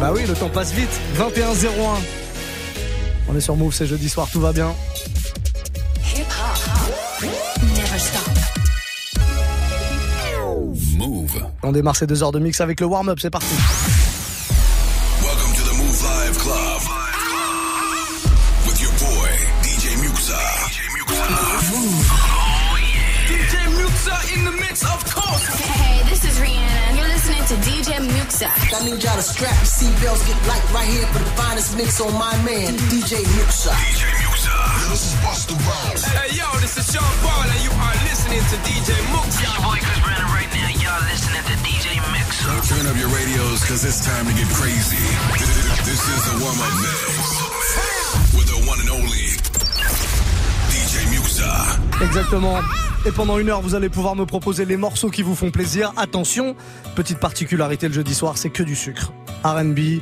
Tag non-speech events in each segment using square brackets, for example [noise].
Bah oui, le temps passe vite. 21-01. On est sur Move, c'est jeudi soir, tout va bien. Move. On démarre ces deux heures de mix avec le warm-up, c'est parti. DJ Muxxa. I need y'all to strap your seatbelts, get light right here for the finest mix on my man, DJ Muxxa. DJ Muxxa. This is Busta Rhymes. Hey, yo, this is Sean Paul, and you are listening to DJ Muxxa. Your boy Chris Brown right now. Y'all listening to DJ Mix. Turn up your radios, cause it's time to get crazy. This is the warm-up mix. With the one and only DJ Muxxa. Exactement. Et pendant une heure, vous allez pouvoir me proposer les morceaux qui vous font plaisir. Attention, petite particularité le jeudi soir, c'est que du sucre. RB,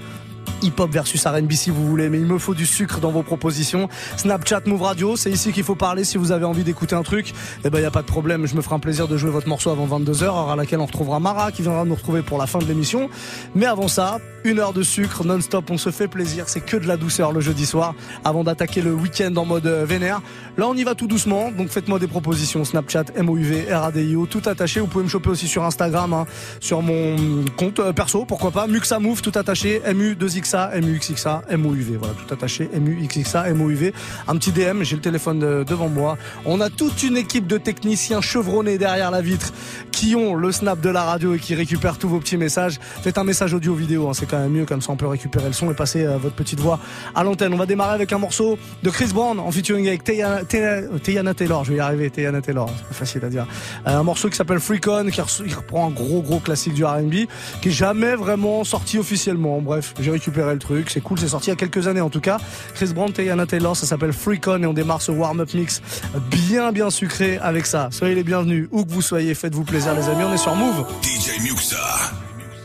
hip-hop versus RB si vous voulez, mais il me faut du sucre dans vos propositions. Snapchat Move Radio, c'est ici qu'il faut parler si vous avez envie d'écouter un truc. Eh ben, y a pas de problème, je me ferai un plaisir de jouer votre morceau avant 22h, heure à laquelle on retrouvera Mara qui viendra nous retrouver pour la fin de l'émission. Mais avant ça, une heure de sucre non-stop, on se fait plaisir, c'est que de la douceur le jeudi soir avant d'attaquer le week-end en mode euh, vénère. Là, on y va tout doucement, donc faites-moi des propositions. Snapchat, MOUV, RADIO, tout attaché. Vous pouvez me choper aussi sur Instagram, hein, sur mon compte euh, perso, pourquoi pas. Muxa Move, tout attaché. MU2XA, MUXXA, MOUV. Voilà, tout attaché. MUXXA, MOUV. Un petit DM, j'ai le téléphone de- devant moi. On a toute une équipe de techniciens chevronnés derrière la vitre qui ont le snap de la radio et qui récupèrent tous vos petits messages. Faites un message audio vidéo, hein, c'est même mieux, comme ça on peut récupérer le son et passer euh, votre petite voix à l'antenne. On va démarrer avec un morceau de Chris Brown en featuring avec Teyana, Teyana- Teyana Taylor, je vais y arriver, Teyana Taylor, c'est pas facile à dire. Euh, un morceau qui s'appelle Freak On, qui, re- qui reprend un gros gros classique du R&B, qui est jamais vraiment sorti officiellement. Bref, j'ai récupéré le truc, c'est cool, c'est sorti il y a quelques années en tout cas. Chris Brown, Teyana Taylor, ça s'appelle Freak On et on démarre ce warm-up mix bien bien sucré avec ça. Soyez les bienvenus, où que vous soyez, faites-vous plaisir les amis, on est sur Move. DJ Muxa.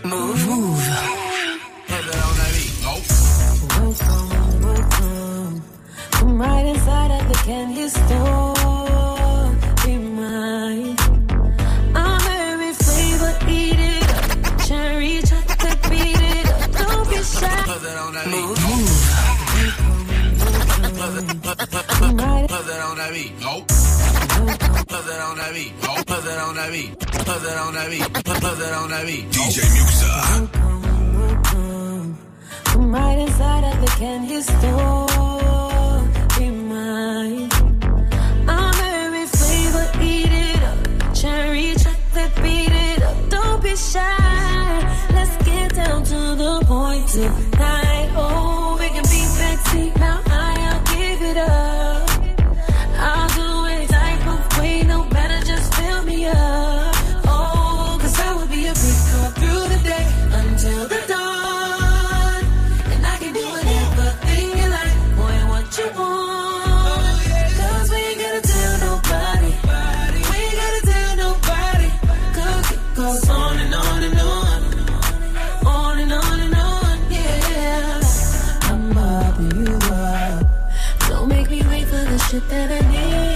I'm right inside of the candy store. Be mine. I'm every flavor, eat it up. Cherry chocolate, beat it up. Don't be shy. I'm right Put that on that beat. Nope. Put that on that beat. Nope. Put that on that beat. Put that on that beat. Put that on that beat. DJ Muxxa. I'm right inside of the candy store. I'm every flavor, eat it up. Cherry chocolate, beat it up. Don't be shy. Let's get down to the point tonight. That I need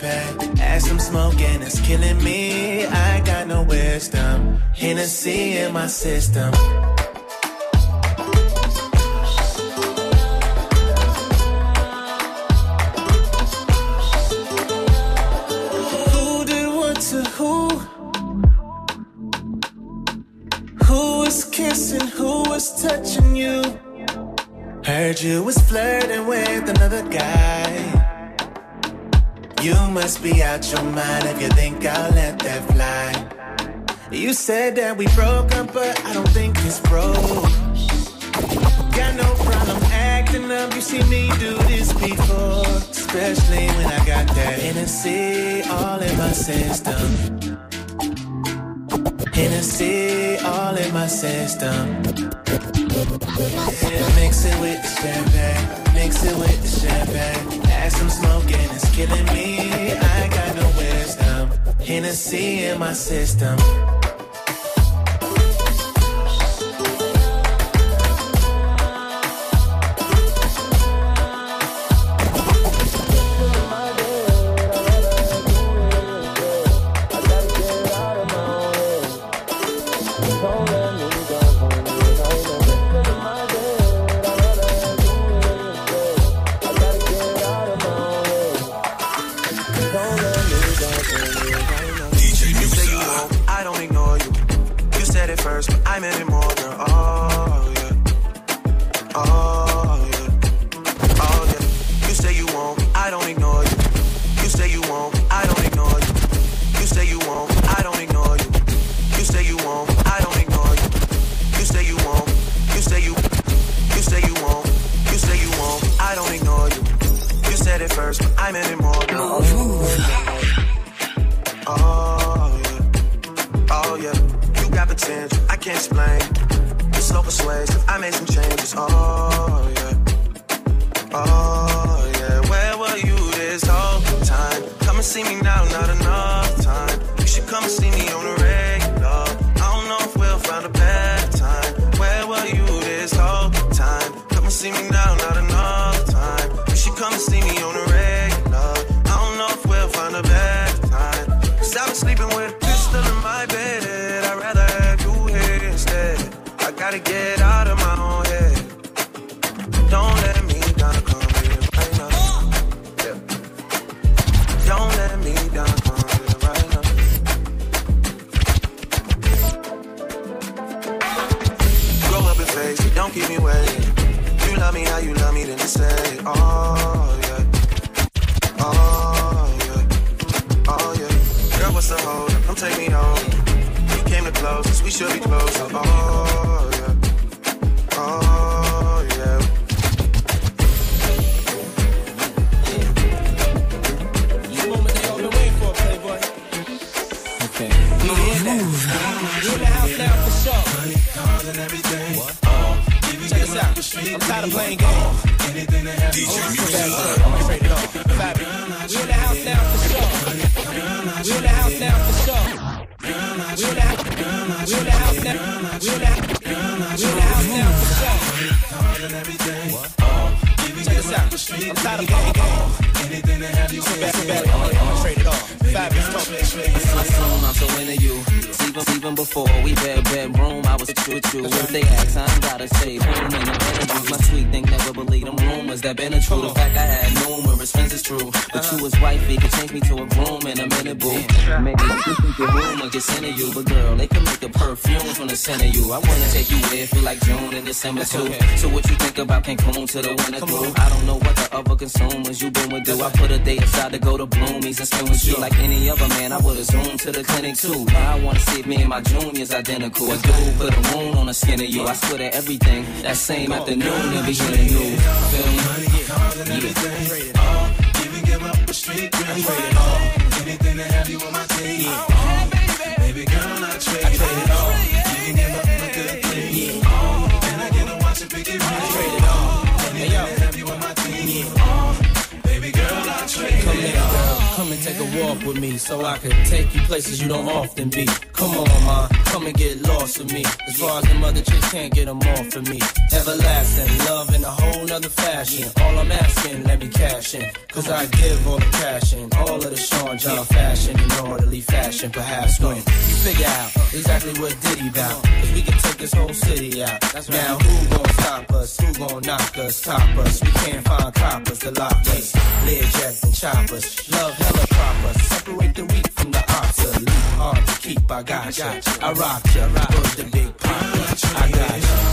back. As I'm smoking, it's killing me. I got no wisdom. Hennessy in my system. said that we broke up, but I don't think it's broke. Got no problem acting up, you see me do this before. Especially when I got that Hennessy all in my system. Hennessy all in my system. Yeah, mix it with the champagne, mix it with the champagne. Add some smoke and it's killing me. I got no wisdom. Hennessy in my system. 10 of you. I wanna take you there, feel like June and December too. Okay. So what you think about Cancun to the winter through? I don't know what the other consumers you been with do. I put a day aside to go to Bloomies and spend with you. Like any other man, I would've zoomed to the clinic too. But I wanna see if me and my juniors identical. A dude put a wound on the skin of you. I swear to everything. That same afternoon, they'll be hitting you. Feel me? Everything. All, give give up a street dream. All, anything to have you on my team. Walk with me so I can take you places you don't often be. Come on, ma, come and get lost with me. As far as the other chicks can't get them off of me. Everlasting love in a whole nother fashion. All I'm asking, let me cash in. Cause I give all the cash in. All of the Sean John fashion in orderly fashion. Perhaps when you figure out exactly what Diddy bout. Cause we can take this whole city out. Now who gon' stop us? Who gon' knock us? Top us? We can't find coppers to lock us. Lear jets and choppers. Love hella proper. Separate the weak from the obsolete. Hard to keep, I got ya. I rock ya. Put the big pop. I got ya.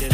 Yeah.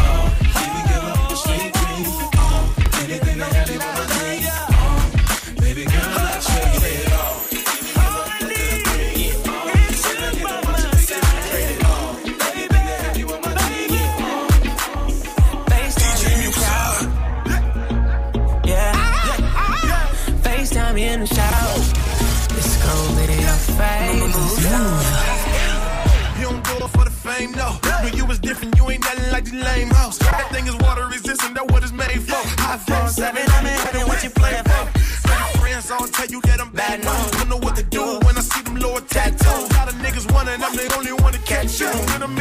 The fame, no. When you was different, you ain't nothing like these lame hoes. That thing is water resistant, that's what it's made for. High four seven, I'm in heaven, what you play for? Pretty friends, I'll tell you that I'm bad news. Don't know what to do when I see them lower tattoos. Lot of niggas wanting, I'm the only one to catch you. When I'm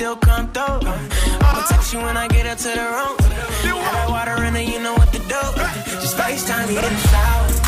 still come through. I'ma text you when I get up to the room. Have that water in there, you know what to do. Just FaceTime me in the shower.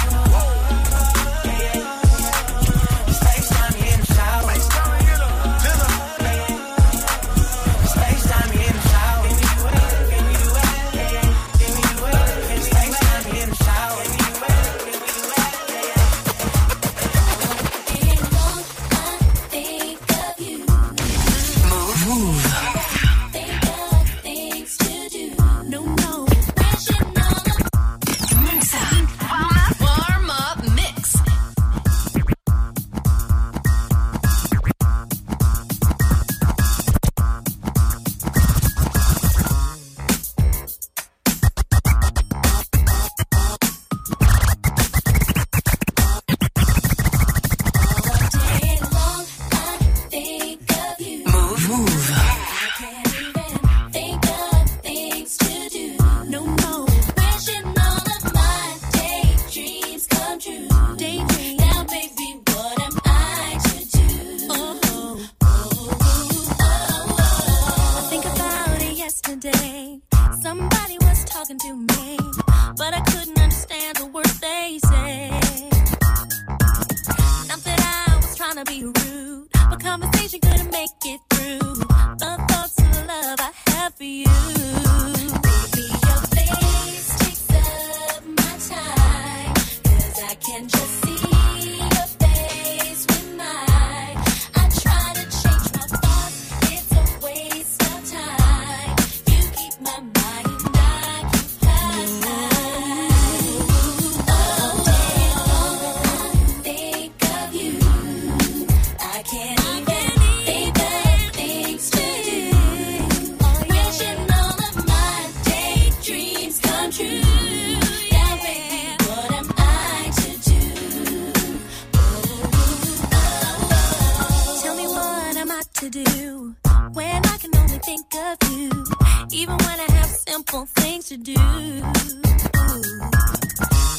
Have things to do.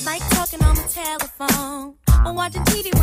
Like talking on the telephone or watching TV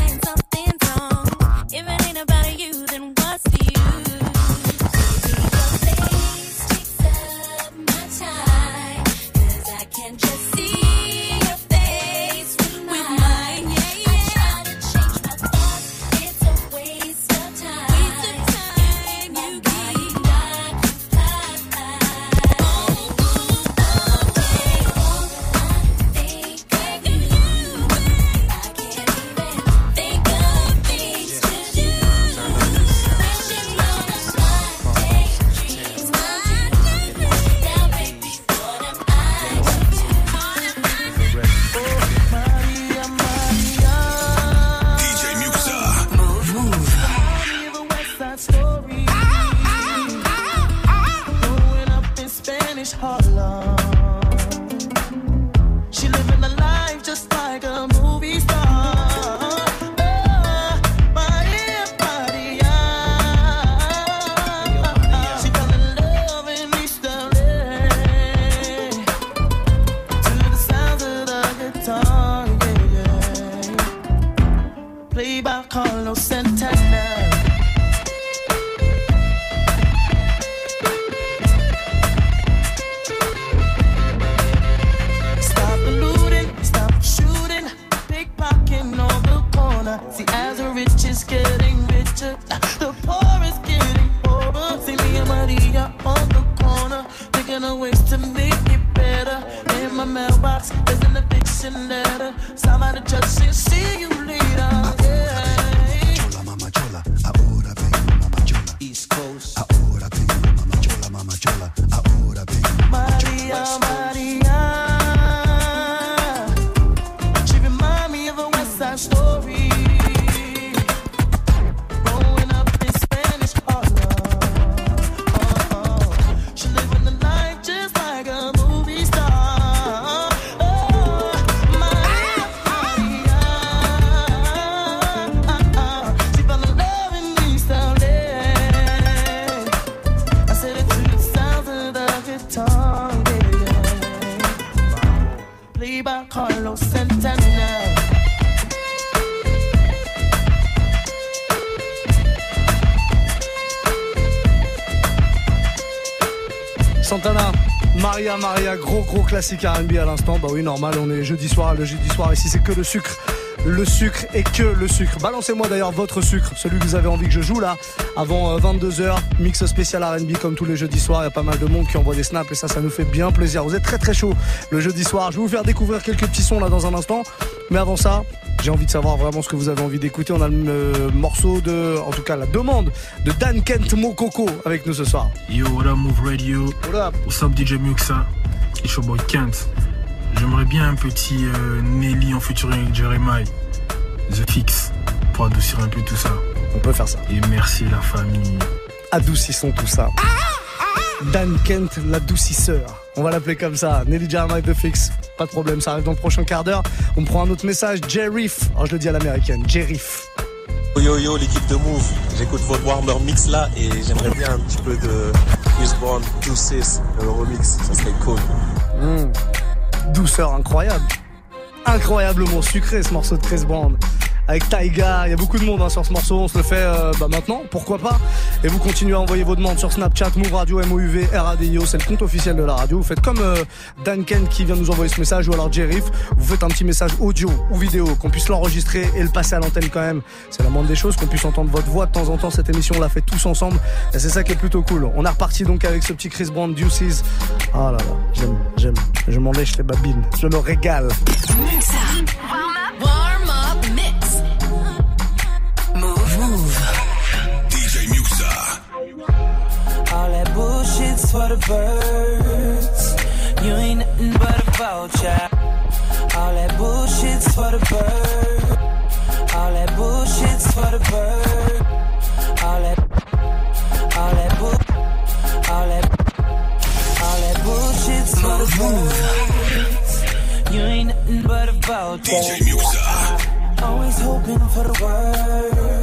classique R&B à l'instant. Bah oui, normal, on est jeudi soir. Le jeudi soir ici, c'est que le sucre. Le sucre et que le sucre. Balancez-moi d'ailleurs votre sucre, celui que vous avez envie que je joue là, avant 22h. Mix spécial R&B comme tous les jeudis soirs. Il y a pas mal de monde qui envoie des snaps et ça, ça nous fait bien plaisir. Vous êtes très très chaud le jeudi soir. Je vais vous faire découvrir quelques petits sons là dans un instant. Mais avant ça, j'ai envie de savoir vraiment ce que vous avez envie d'écouter. On a le euh, morceau de, en tout cas la demande de Dan Kent Mokoko avec nous ce soir. Yo, what up, Move Radio? What up? What's up, DJ Muxa? It's your boy Kent. J'aimerais bien un petit euh, Nelly en featuring avec Jeremiah. The Fix. Pour adoucir un peu tout ça. On peut faire ça. Et merci la famille. Adoucissons tout ça. Dan Kent, l'adoucisseur. On va l'appeler comme ça. Nelly Jeremiah The Fix. Pas de problème, ça arrive dans le prochain quart d'heure. On prend un autre message. Jerif. Alors je le dis à l'américaine. Jerif. Yo yo l'équipe de Move, j'écoute votre Warmer Mix là et j'aimerais bien un petit peu de Chris Brown, 2-6, le remix, ça serait cool. Mmh. Douceur incroyable. Incroyablement sucré ce morceau de Chris Brown. Avec Taiga, il y a beaucoup de monde hein, sur ce morceau, on se le fait euh, bah, maintenant, pourquoi pas? Et vous continuez à envoyer vos demandes sur Snapchat, Move Radio, MOUV, RADIO, c'est le compte officiel de la radio. Vous faites comme euh, Dan qui vient nous envoyer ce message, ou alors Jerif, vous faites un petit message audio ou vidéo, qu'on puisse l'enregistrer et le passer à l'antenne quand même. C'est la moindre des choses, qu'on puisse entendre votre voix de temps en temps. Cette émission, on l'a fait tous ensemble, et c'est ça qui est plutôt cool. On est reparti donc avec ce petit Chris Brown, Deuces. Ah là là, j'aime, j'aime, je m'en lèche les babines, je me régale. For the birds. You ain't nothing but a vulture. All that bullshit's for the birds. All that bullshit's for the birds. All that, all that bull, all that, all that bullshit's for the birds. You ain't nothing but a vulture. DJ Muxxa. Always hoping for the worst.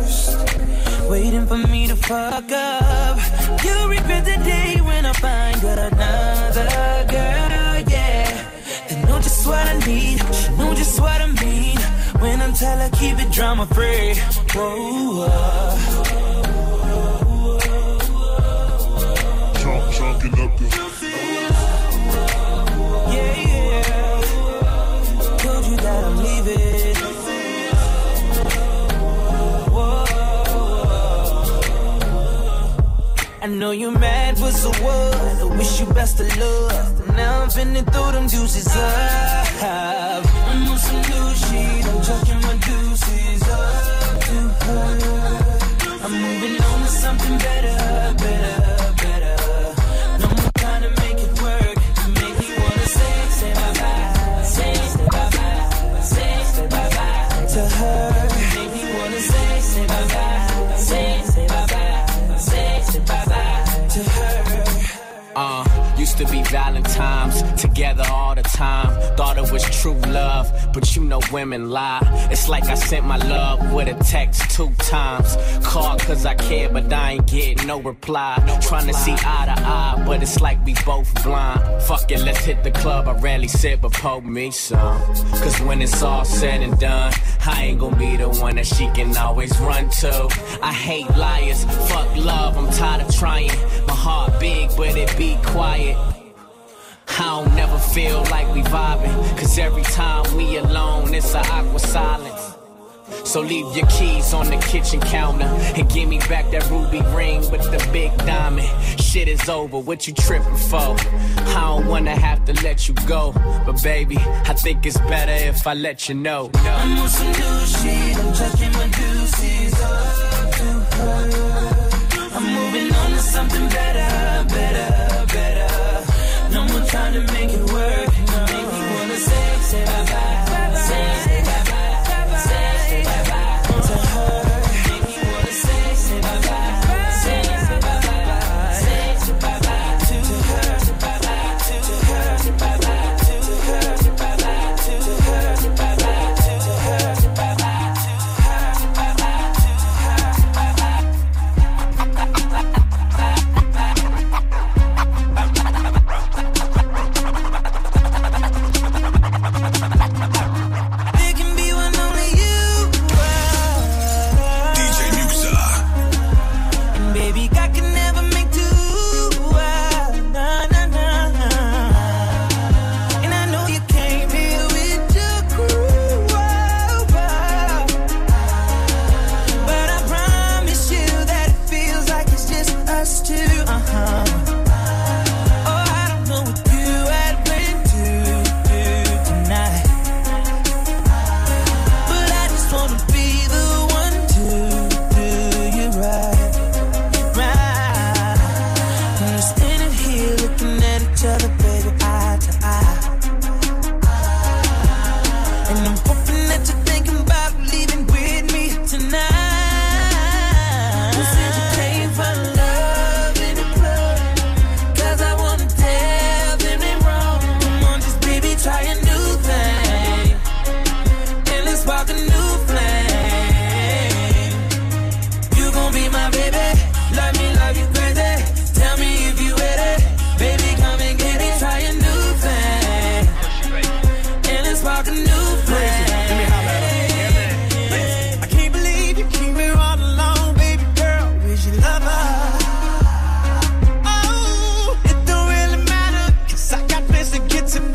Waiting for me to fuck up. You regret the day when I find another girl, yeah. They know just what I need. She know just what I mean. When I tell her keep it drama free. Whoa, uh. Yeah, I know you mad, but so what? I wish you best of luck. Now I'm finna throw them deuces up. I'm on some new shit, I'm chucking my deuces up to her. I'm moving on to something better, better. Used to be Valentine's together all the time. Thought it was true love, but you know women lie. It's like I sent my love with a text two times. call cause I care, but I ain't getting no reply. Trying to see eye to eye, but it's like we both blind. Fuck it, let's hit the club. I rarely sit, but poke me some. Cause when it's all said and done, I ain't gonna be the one that she can always run to. I hate liars, fuck love, I'm tired of trying. My heart big, but it be quiet. I don't never feel like we vibing. Cause every time we alone, it's a awkward silence. So leave your keys on the kitchen counter and give me back that ruby ring with the big diamond. Shit is over, what you tripping for? I don't wanna have to let you go, but baby, I think it's better if I let you know. I'm on some new shit. I'm chucking my deuces up to her. I'm moving on to something better,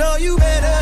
know you better.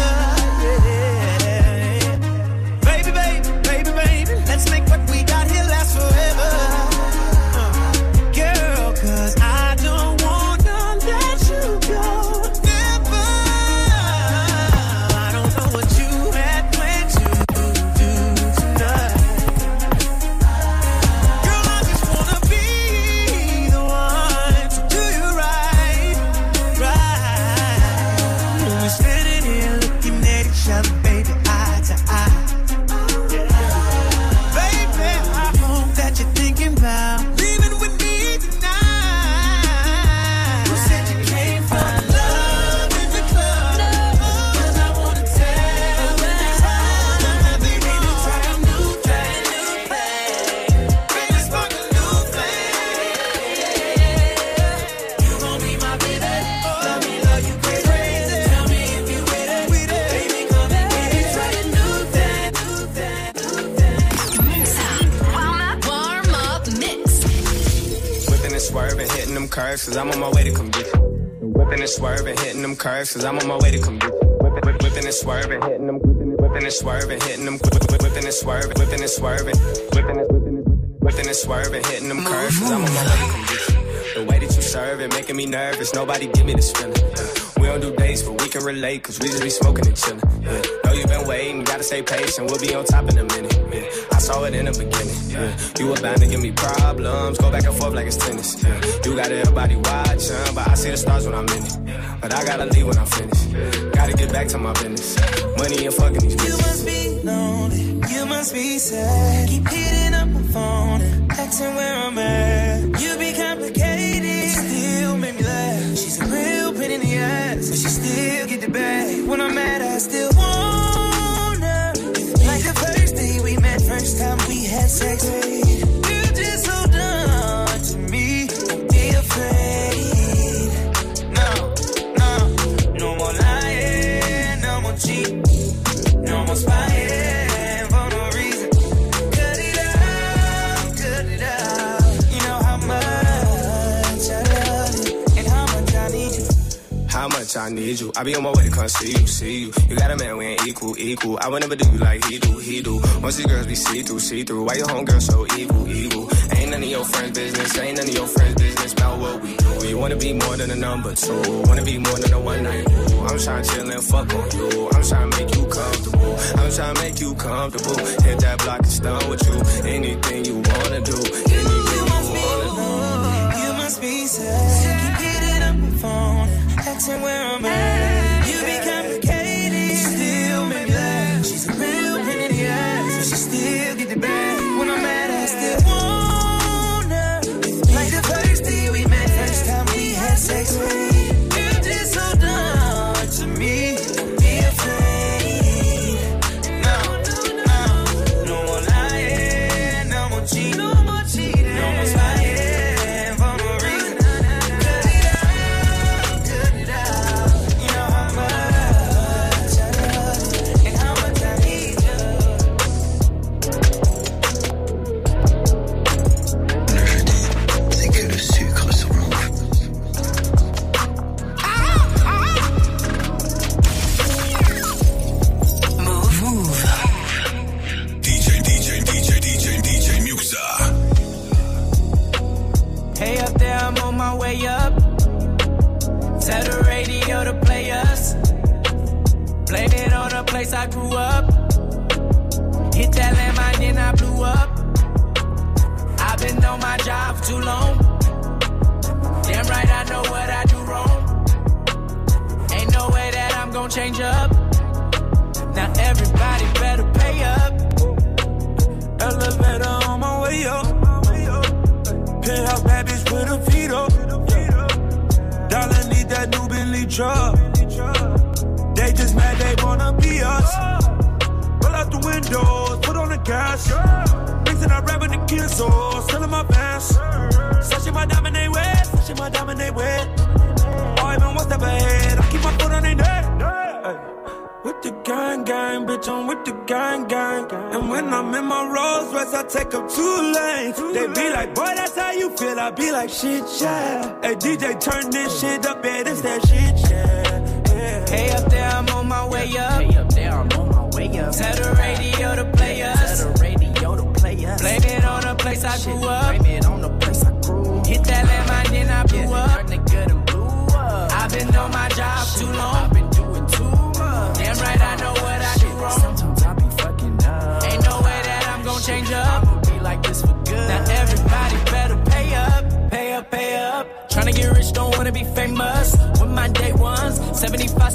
Curves, cause I'm on my way to come get. Whipping, whip, whipping and swerving, hitting them, whipping, and swerving, hitting them, whip, whip, whipping and swerving, whipping and swerving, whipping and whipping and whipping and swerving, hitting them curves, cause I'm on my way to come. The way that you serve it, making me nervous, nobody give me this feeling. We don't do dates, but we can relate, cause we just be smoking and chilling. Yeah. Know you've been waiting, gotta stay patient, we'll be on top in a minute. Yeah. I saw it in the beginning. Yeah. You were bound to give me problems, go back and forth like it's tennis. Yeah. You got everybody watching, but I see the stars when I'm in it. But I gotta leave when I'm finished. Gotta get back to my business. Money and fucking these You must be lonely, you must be sad. Keep hitting up my phone and asking where I'm at. You be complicated, still make me laugh. She's a real pain in the ass, but she still get the bag. When I'm mad, I still want her. Like the first day we met, first time we had sex. I need you. I be on my way to come see you, see you. You got a man, we ain't equal, equal. I would never do you like he do, he do. Most these girls be see through, see through. Why your homegirl so evil, evil? Ain't none of your friends' business, ain't none of your friends' business about what we do. You wanna be more than a number two, wanna be more than a one night. I'm trying to chill and fuck on you. I'm trying to make you comfortable. I'm trying to make you comfortable. Hit that block and stun with you. Anything you wanna do, asking where I'm at.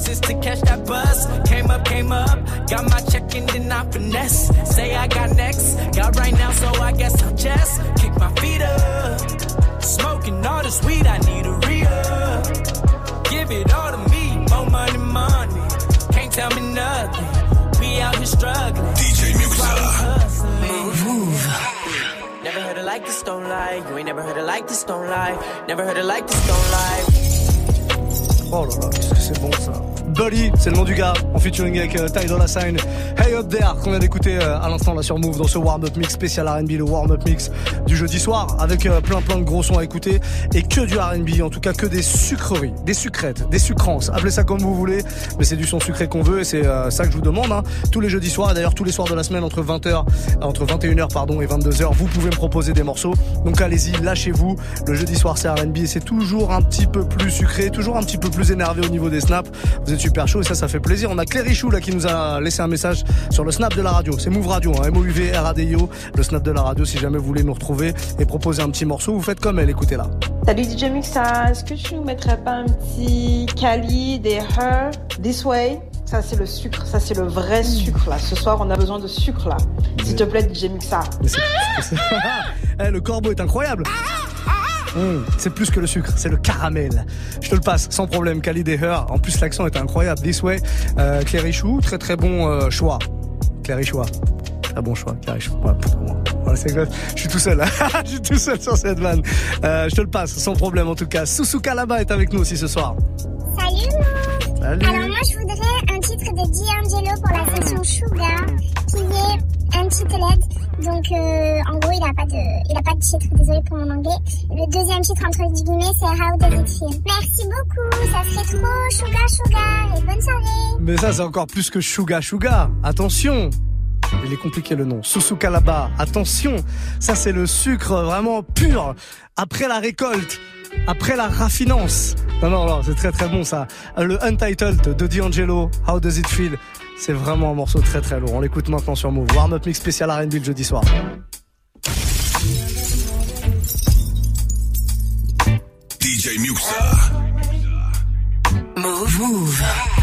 75 to catch that bus. Came up, came up, got my check and then I finesse. Say I got next, got right now, so I guess I'll just kick my feet up. Smoking all this weed, I need a re Give it all to me, more money, money. Can't tell me nothing. We out here struggling. DJ Move. Move. Never heard it like this, don't lie. You ain't never heard it like this, don't lie. Never heard it like this, don't lie. Oh là là, qu'est-ce que c'est bon ça. Dolly, c'est le nom du gars, en featuring avec euh, Ty Dolla Sign. Hey Up There, qu'on vient d'écouter euh, à l'instant là sur Move dans ce warm-up mix spécial R&B, le warm-up mix du jeudi soir, avec euh, plein plein de gros sons à écouter et que du R&B, en tout cas que des sucreries, des sucrètes, des sucrances, appelez ça comme vous voulez, mais c'est du son sucré qu'on veut et c'est euh, ça que je vous demande. hein. Tous les jeudis soirs, d'ailleurs tous les soirs de la semaine entre 20h, entre 21h pardon et 22h, vous pouvez me proposer des morceaux. Donc allez-y, lâchez-vous. Le jeudi soir c'est R&B et c'est toujours un petit peu plus sucré, toujours un petit peu plus énervé au niveau des snaps. Êtes super chaud et ça, ça fait plaisir. On a Clérichou là qui nous a laissé un message sur le snap de la radio. C'est Move Radio, hein, M-O-U-V, R-A-D-I-O, le snap de la radio si jamais vous voulez nous retrouver et proposer un petit morceau. Vous faites comme elle, écoutez là. Salut DJ Muxa, est-ce que tu nous mettrais pas un petit Khalid et Her This Way? Ça c'est le sucre, ça c'est le vrai sucre là. Ce soir on a besoin de sucre là. S'il te plaît DJ. Mais c'est- [laughs] Eh, le corbeau est incroyable. Hum, c'est plus que le sucre, c'est le caramel. Je te le passe sans problème, Khalid et Her. En plus, l'accent est incroyable. This way, euh, Clérichou, très très bon euh, choix. Clérichois. Très bon choix, Clérichou. Ouais, pour moi. Voilà, c'est exact. Je suis tout seul. [laughs] je suis tout seul sur cette vanne. Euh, je te le passe sans problème en tout cas. Susuka là-bas est avec nous aussi ce soir. Salut. Alors moi je voudrais un titre de D'Angelo pour la session Sugar qui est un titre LED donc euh, en gros, il a pas de, il a pas de titre. désolé pour mon anglais. Le deuxième titre entre guillemets, c'est How Does It Feel. Merci beaucoup. Ça serait trop Suga Suga et bonne soirée. Mais ça, c'est encore plus que Suga Suga. Attention. Il est compliqué le nom. Susukalaba. Attention. Ça, c'est le sucre vraiment pur après la récolte après la raffinance. Non, non, non, c'est très très bon ça. Le Untitled de D'Angelo, How Does It Feel? C'est vraiment un morceau très très lourd. On l'écoute maintenant sur Move. Warm Up Mix spécial R&B le jeudi soir. DJ Muxa. Move. Move.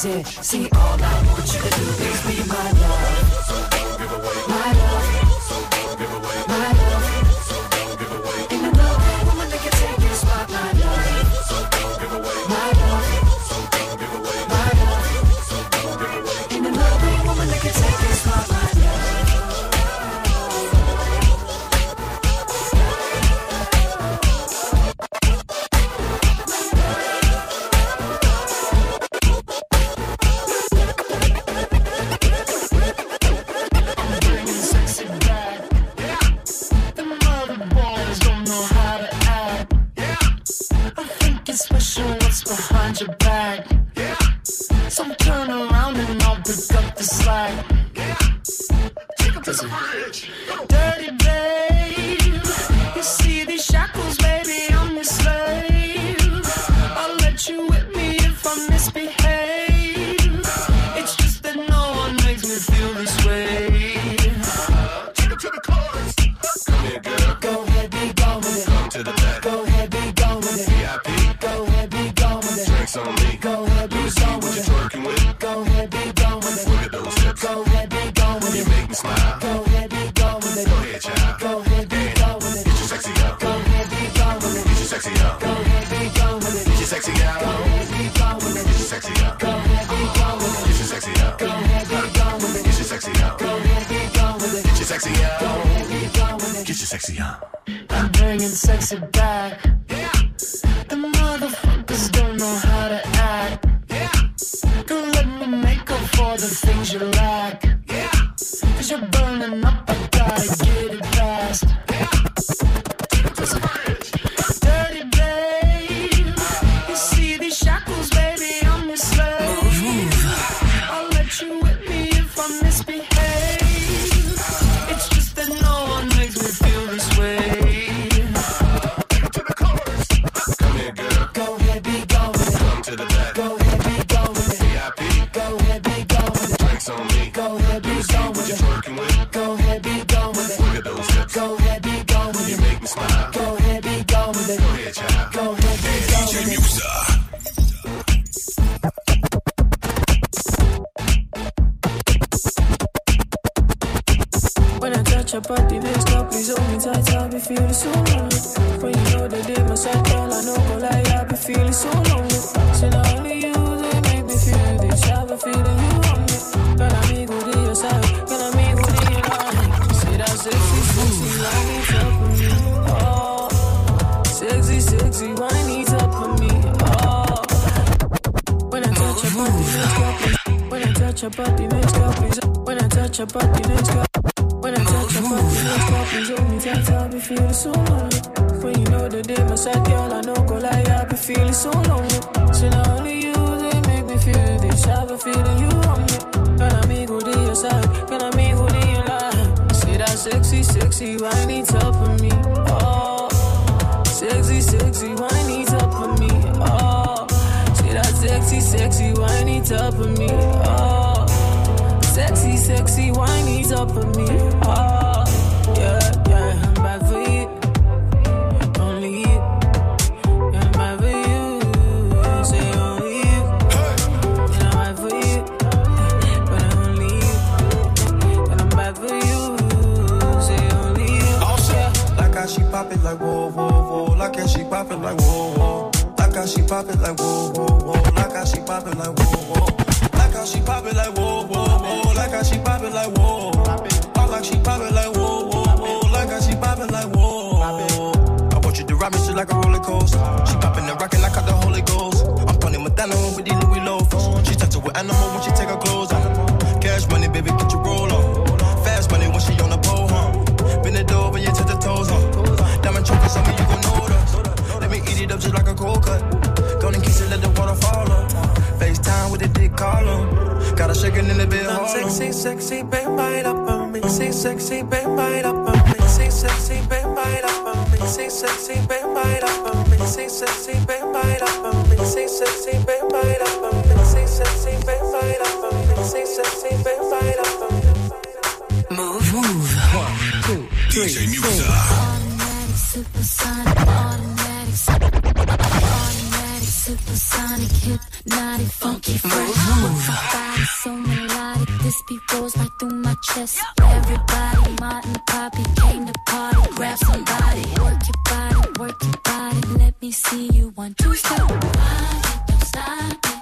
Crazy. See, all I want you to do is be my Go ahead, be Let me see gone with it. with. Go ahead, be gone with it. Look at those hips. Go ahead, be gone with You it. make me smile. Go ahead, be gone with it. Go ahead, child. Go ahead, be gone with it. Get your sexy out. Go ahead, be gone with it. Get your sexy out. Go ahead, be gone with it. Get your sexy out. Go ahead, be gone with it. Get your sexy out. Go ahead, be gone with it. Get your sexy out. Go ahead, be gone with it. Get your sexy out. Go ahead, be gone with it. Get your sexy out. Go ahead, be gone with it. Get your sexy out. I'm bringing sexy back. I. When I touch your body, next up, please hold me oh, tight. I feeling so lonely. When you know that they my side, girl, I know go lie. I be feeling so lonely. So not only you, they make me feel this. I be feeling you on me. Girl, I'm ego to your side. Girl, I'm ego to your line. Say that sexy, sexy, wine it up for me. Oh, sexy, sexy, wine it up for me. Oh, say that sexy, sexy, wine it up for me. Oh. Sexy, sexy, it up for me. Oh, yeah, yeah, I'm back for you. Only you. I'm for you. Say only you. For you. But only. Say only you. Like how she like whoa, whoa, whoa. Like how she pop it like whoa, whoa. She pop like whoa. Like how she pop it like whoa, whoa. How she pop it like whoa, whoa, whoa. Like how she pop it like whoa. Oh, like she pop it like whoa, whoa, whoa. Like how she pop it like whoa. I want you to ride me shit like a roller coaster. She popping and rocking like I the Holy Ghost. I'm Tony Montana with these Louis loafers. She touch it with animal when she take her clothes off. Cash money, baby, get your roll on. Fast money when she on the pole, huh? Bend it over, you touch the toes, huh? Diamond chokers on me, you gon' that. Let me eat it up just like a cold cut. Go and kiss it, let the water fall on. FaceTime with the dick collar. Got her shaking in the bed hard. Sexy, sexy. Sexy, babe, right up on me. Sexy, sexy, babe, right up on me. Sexy, sexy, babe, right up on me. Sexy, sexy, babe, right up on me. Sexy, sexy, babe, right up on me. Sexy, sexy, babe, right up on me. Sexy, sexy, babe, right up on me. Mouv', move. One, two, three, DJ Muxxa. Automatic, supersonic, automatic supersonic, hypnotic, funky, fresh. Body so melodic, this beat goes right through my chest. Everybody, Martin, Poppy came to party. Grab somebody, work your body, work your body. Let me see you one, two, step. Don't stop it.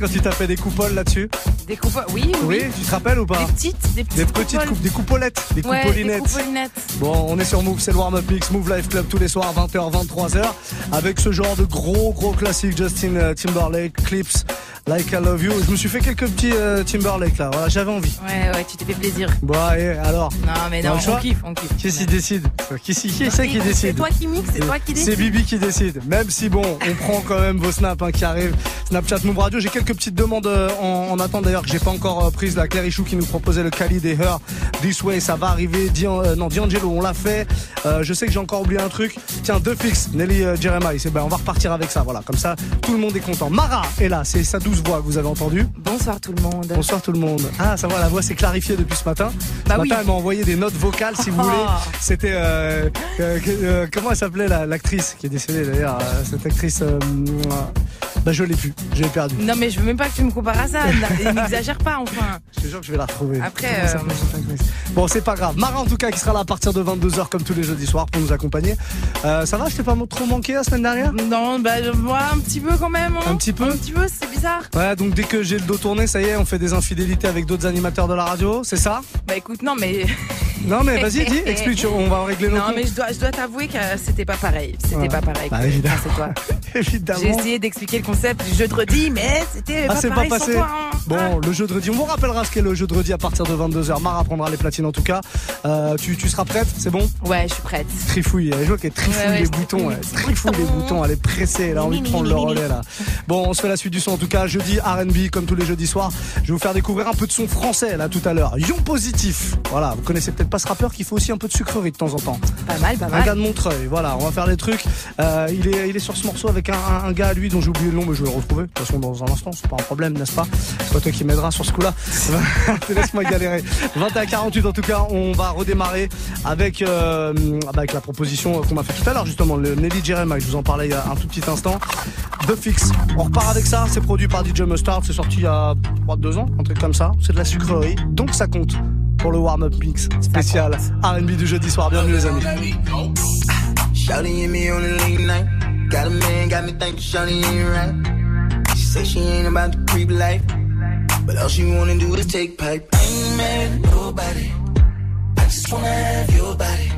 Quand tu tapais des coupoles là-dessus Des coupes. Oui, oui. Oui, tu te rappelles ou pas Des petites, des petites, Des petites coupoles. coupes, des coupolettes, des Ouais, coupolinettes. des coupolinettes. Bon, on est sur Move, c'est le warm-up mix, Move Live Club tous les soirs 20h, 23h, avec ce genre de gros gros classique Justin euh, Timberlake, Clips, Like I Love You. Je me suis fait quelques petits euh, Timberlake là, voilà, j'avais envie. Ouais, ouais, tu t'es fait plaisir. Bon, et alors Non, mais non, on kiffe, on kiffe. Qui s'y décide Qui, s'y- qui c'est qui décide C'est toi qui mixe, c'est toi qui décide. C'est Bibi qui décide. Même si bon, on prend quand même vos snaps hein, qui arrivent. Snapchat Move Radio. J'ai quelques petites demandes euh, en, en attente d'ailleurs que j'ai pas encore prises. La Claire Ichou qui nous proposait le Khalid et Her. This Way, ça va arriver. Dian, euh, non, D'Angelo, on l'a fait. Euh, je sais que j'ai encore oublié un truc. Tiens, deux fixes. Nelly euh, Jeremiah. C'est ben, on va repartir avec ça. Voilà, comme ça, tout le monde est content. Mara est là. C'est sa douce voix que vous avez entendue. Bonsoir tout le monde. Bonsoir tout le monde. Ah, ça va, la voix s'est clarifiée depuis ce matin. Bah ce oui. matin, elle m'a envoyé des notes vocales, si vous voulez. C'était euh, euh, comment elle s'appelait la- l'actrice qui est décédée d'ailleurs. cette actrice, bah je l'ai plus, je l'ai perdu. Non, mais je veux même pas que tu me compares à ça. [laughs] N'exagère pas, enfin. Je te jure que je vais la retrouver. Après, euh, Bon, c'est pas grave. Mara en tout cas qui sera là à partir de 22h comme tous les jeudis soirs pour nous accompagner. Euh, ça va, je t'ai pas trop manqué la semaine dernière? Non, bah moi un petit peu quand même. hein. Un petit peu? Un petit peu, c'est bizarre. Ouais, donc dès que j'ai le dos tourné, ça y est, on fait des infidélités avec d'autres animateurs de la radio, c'est ça? Bah écoute, non, mais [laughs] Non, mais vas-y, dis, [laughs] explique, on va régler nos Non, comptes. mais je dois, je dois t'avouer que c'était pas pareil. C'était Ouais. pas pareil. Bah, évidemment. c'est toi. Évidemment. J'ai essayé d'expliquer le concept du jeu de redis, mais c'était Ah, pas c'est pas sans passé. toi. hein. Bon, le jeu de redis. On vous rappellera ce qu'est le jeu de redis à partir de 22h. Mara prendra les platines en tout cas. Euh, tu, tu seras prête C'est bon? Ouais, je suis prête. Trifouille. Elle joue qu'elle trifouille Ouais, ouais, les boutons. Elle trifouille les boutons. Elle est pressée. Elle a envie de prendre le relais là. Bon, on se fait la suite du son en tout cas. Jeudi RB comme tous les jeudis soirs. Je vais vous faire découvrir un peu de son français là tout à l'heure. Yon Positif. Voilà, vous connaissez peut-être pas ce rappeur qui fait aussi un peu de sucrerie de temps en temps. Pas mal, pas Un mal. gars de Montreuil, voilà, on va faire les trucs. Euh, il, est, il est sur ce morceau avec un, un- un gars à lui dont j'ai oublié le nom, mais je vais le retrouver. De toute façon, dans un instant, c'est pas un problème, n'est-ce pas? C'est pas toi qui m'aideras sur ce coup-là. [laughs] Laisse-moi galérer. 21 48 en tout cas, on va redémarrer avec, euh, avec la proposition qu'on m'a fait tout à l'heure, justement, le Nelly Jeremiah. Je vous en parlais il y a un tout petit instant. The Fix. On repart avec ça. C'est produit par DJ Mustard. C'est sorti il y a 3-2 ans, un truc comme ça. C'est de la sucrerie. Donc ça compte pour le warm-up mix spécial R&B du jeudi soir. Bienvenue les amis. Got a man, got me thinking Shawty ain't right. She say she ain't about the creep life. But all she wanna do is take pipe. I ain't mad at nobody. I just wanna have your body.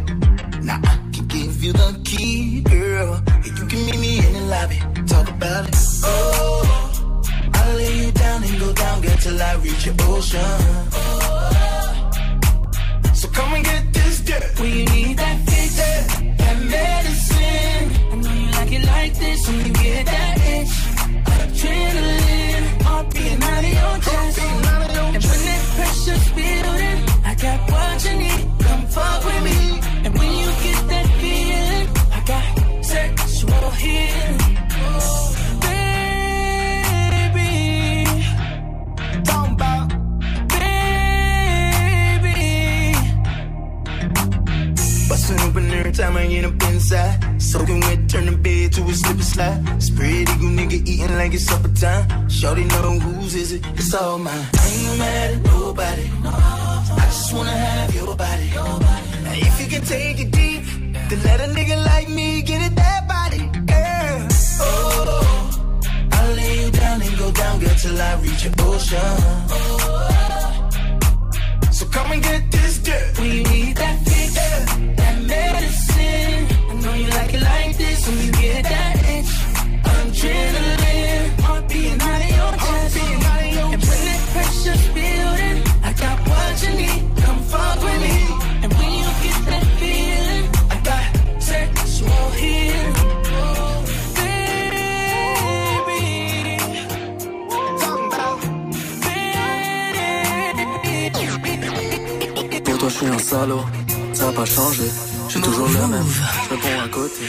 Now I can give you the key, girl. And you can meet me in the lobby. Talk about it. Oh, I'll lay you down and go down, girl, till I reach your ocean. Oh, So come and get this dirt. When you need that fix, that medicine. It like this when you get that itch. Adrenaline, heart beating out of your chest. And when that pressure's building, I got what you need. Come fuck with me. And when you get that feeling, I got sexual healing. Baby, talking about baby. Bustin' open every time I get up inside. Soaking wet, turn the bed to a slip and slide. Spread eagle nigga eating like it's supper time. Shorty know whose is it? It's all mine. I ain't mad at nobody. I just wanna have your body. Now if you can take it deep, then let a nigga like me get it that body, girl. Oh, I'll lay you down and go down, girl, till I reach your ocean. So come and get this dirt. You need that suis un salaud, ça a pas changé. Je suis toujours le même, je réponds à côté.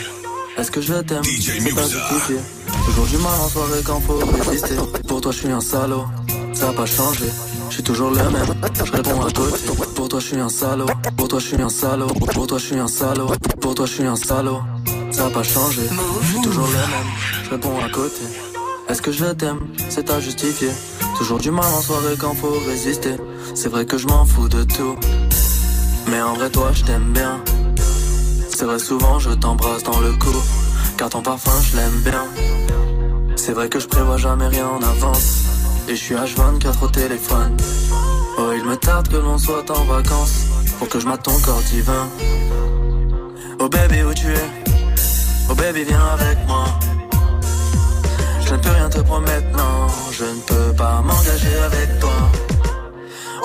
Est-ce que je t'aime? C'est pas justifié. Toujours du mal en soirée quand faut résister. Pour toi, je suis un salaud, ça a pas changé. Je suis toujours le même, je réponds à côté. Pour toi, je suis un salaud, pour toi, je suis un salaud. Pour toi, je suis un salaud, pour toi, je suis un salaud. Ça a pas changé, je suis toujours le même, je réponds à côté. Est-ce que je t'aime? C'est à justifier. Toujours du mal en soirée quand faut résister. C'est vrai que je m'en fous de tout. Mais en vrai, toi, je t'aime bien. C'est vrai, souvent, je t'embrasse dans le cou. Car ton parfum, je l'aime bien. C'est vrai que je prévois jamais rien en avance. Et je suis H24 au téléphone. Oh, il me tarde que l'on soit en vacances. Pour que je mate ton corps divin. Oh, baby, où tu es? Oh, baby, viens avec moi. Je ne peux rien te promettre, non. Je ne peux pas m'engager avec toi.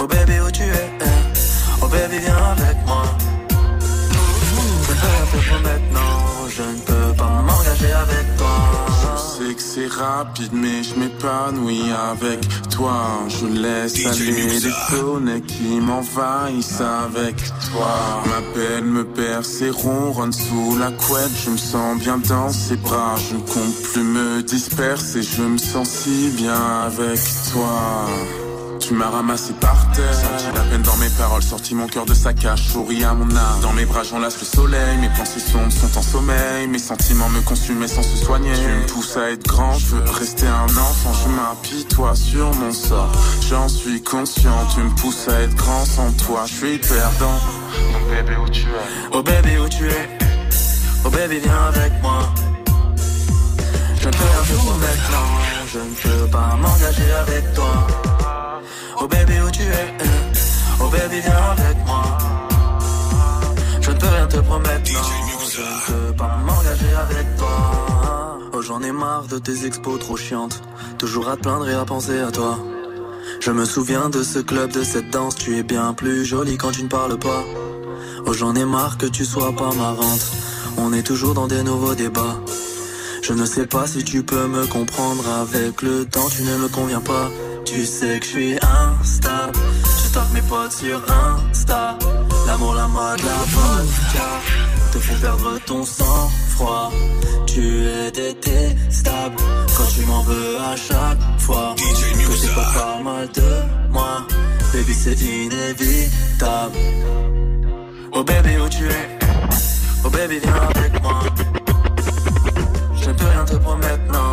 Oh baby, où tu es? Oh baby, viens avec moi. Je te non. Je ne peux pas m'engager avec toi. Je sais que c'est rapide, mais je m'épanouis avec toi. Je laisse aller les sonnets qui m'envahissent avec toi. M'appelle, me perce et ronronne sous la couette. Je me sens bien dans ses bras. Je ne compte plus me disperser. Je me sens si bien avec toi. Tu m'as ramassé par terre, senti la peine dans mes paroles, sorti mon cœur de sa cage, souris à mon âme. Dans mes bras j'enlace le soleil, mes pensées sombres sont en sommeil, mes sentiments me consumaient sans se soigner. Tu me pousses à être grand, je veux rester un enfant, je m'apitoie sur mon sort. J'en suis conscient, tu me pousses à être grand sans toi, je suis perdant. Donc bébé où tu es? Oh baby, où tu es? Oh baby, viens avec moi. Je ne peux rien te promettre. Je ne peux pas m'engager avec toi. Oh baby, où tu es eh? Oh baby, viens avec moi. Muxa. Je peux pas m'engager avec toi. Oh, j'en ai marre de tes expos trop chiantes. Toujours à te plaindre et à penser à toi. Je me souviens de ce club, de cette danse. Tu es bien plus jolie quand tu ne parles pas. Oh, j'en ai marre que tu sois pas marrante. On est toujours dans des nouveaux débats. Je ne sais pas si tu peux me comprendre. Avec le temps, tu ne me conviens pas. Tu sais que je suis instable. Tu tapes mes potes sur Insta. L'amour, la mode, la vodka te font perdre ton sang-froid. Tu es détestable quand tu m'en veux à chaque fois. Que c'est pas pas mal de moi. Baby, c'est inévitable. Oh baby, où tu es? Oh baby, viens avec moi. Je ne peux rien te promettre, non.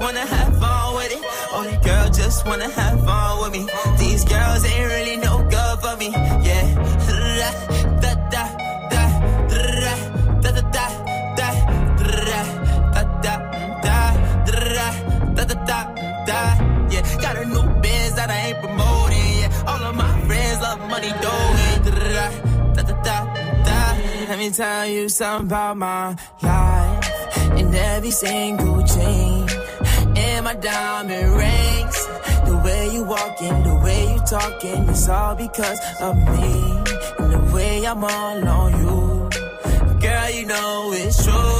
Wanna have fun with it. Oh, the girl just wanna have fun with me. These girls ain't really no good for me. Yeah. Da da da da da da da da da da da da da da da da da yeah. Got a new biz that I ain't promoting, yeah. All of my friends love money, dough, yeah. Da da da da. Let me tell you something about my life. In every single chain, in my diamond rings. The way you walking, the way you talking, it's all because of me. And the way I'm all on you. Girl, you know it's true.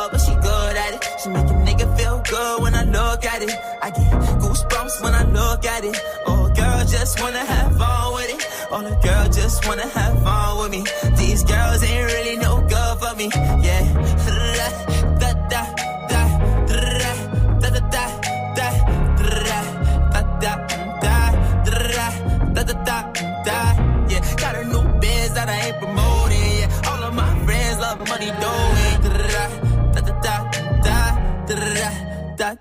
she make a nigga feel good when I look at it. I get goosebumps when I look at it. Oh, girl, just wanna have fun with it. Oh, the girl just wanna have fun with me. These girls ain't really no good for me. Yeah,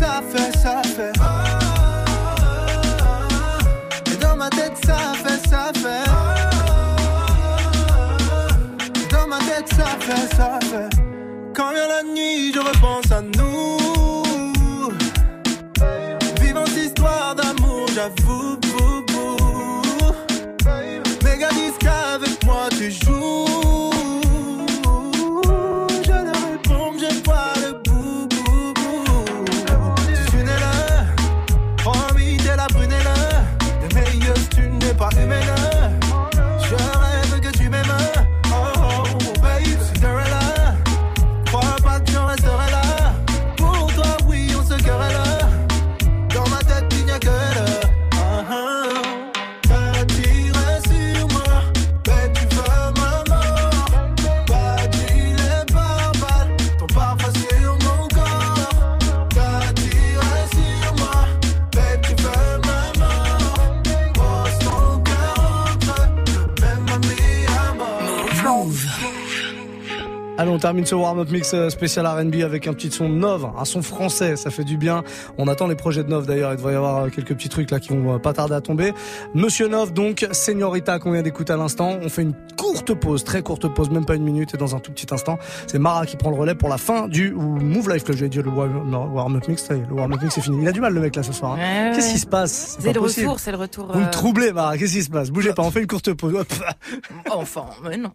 ça fait, ça fait. Et dans ma tête, ça fait, ça fait. Et dans ma tête, ça fait, ça fait. Quand vient la nuit, je repense à nous. Vivante histoire d'amour, j'avoue. Termine ce warm-up mix euh, spécial R&B avec un petit son de Nov, un son français, ça fait du bien. On attend les projets de Nov d'ailleurs, il devrait y avoir euh, quelques petits trucs là qui vont euh, pas tarder à tomber. Monsieur Nov donc, Señorita qu'on vient d'écouter à l'instant, on fait une courte pause, très courte pause, même pas une minute et dans un tout petit instant, c'est Mara qui prend le relais pour la fin du Move Life Club. J'ai dit le warm- non, warm-up mix, ça y est, le warm-up mix c'est fini. Il a du mal le mec là ce soir. hein. Ouais, Qu'est-ce ouais. qui se passe? C'est le possible. retour, c'est le retour. Vous me euh, troublez Mara, qu'est-ce qui se passe? Bougez pas, on fait une courte pause. Enfin, mais non.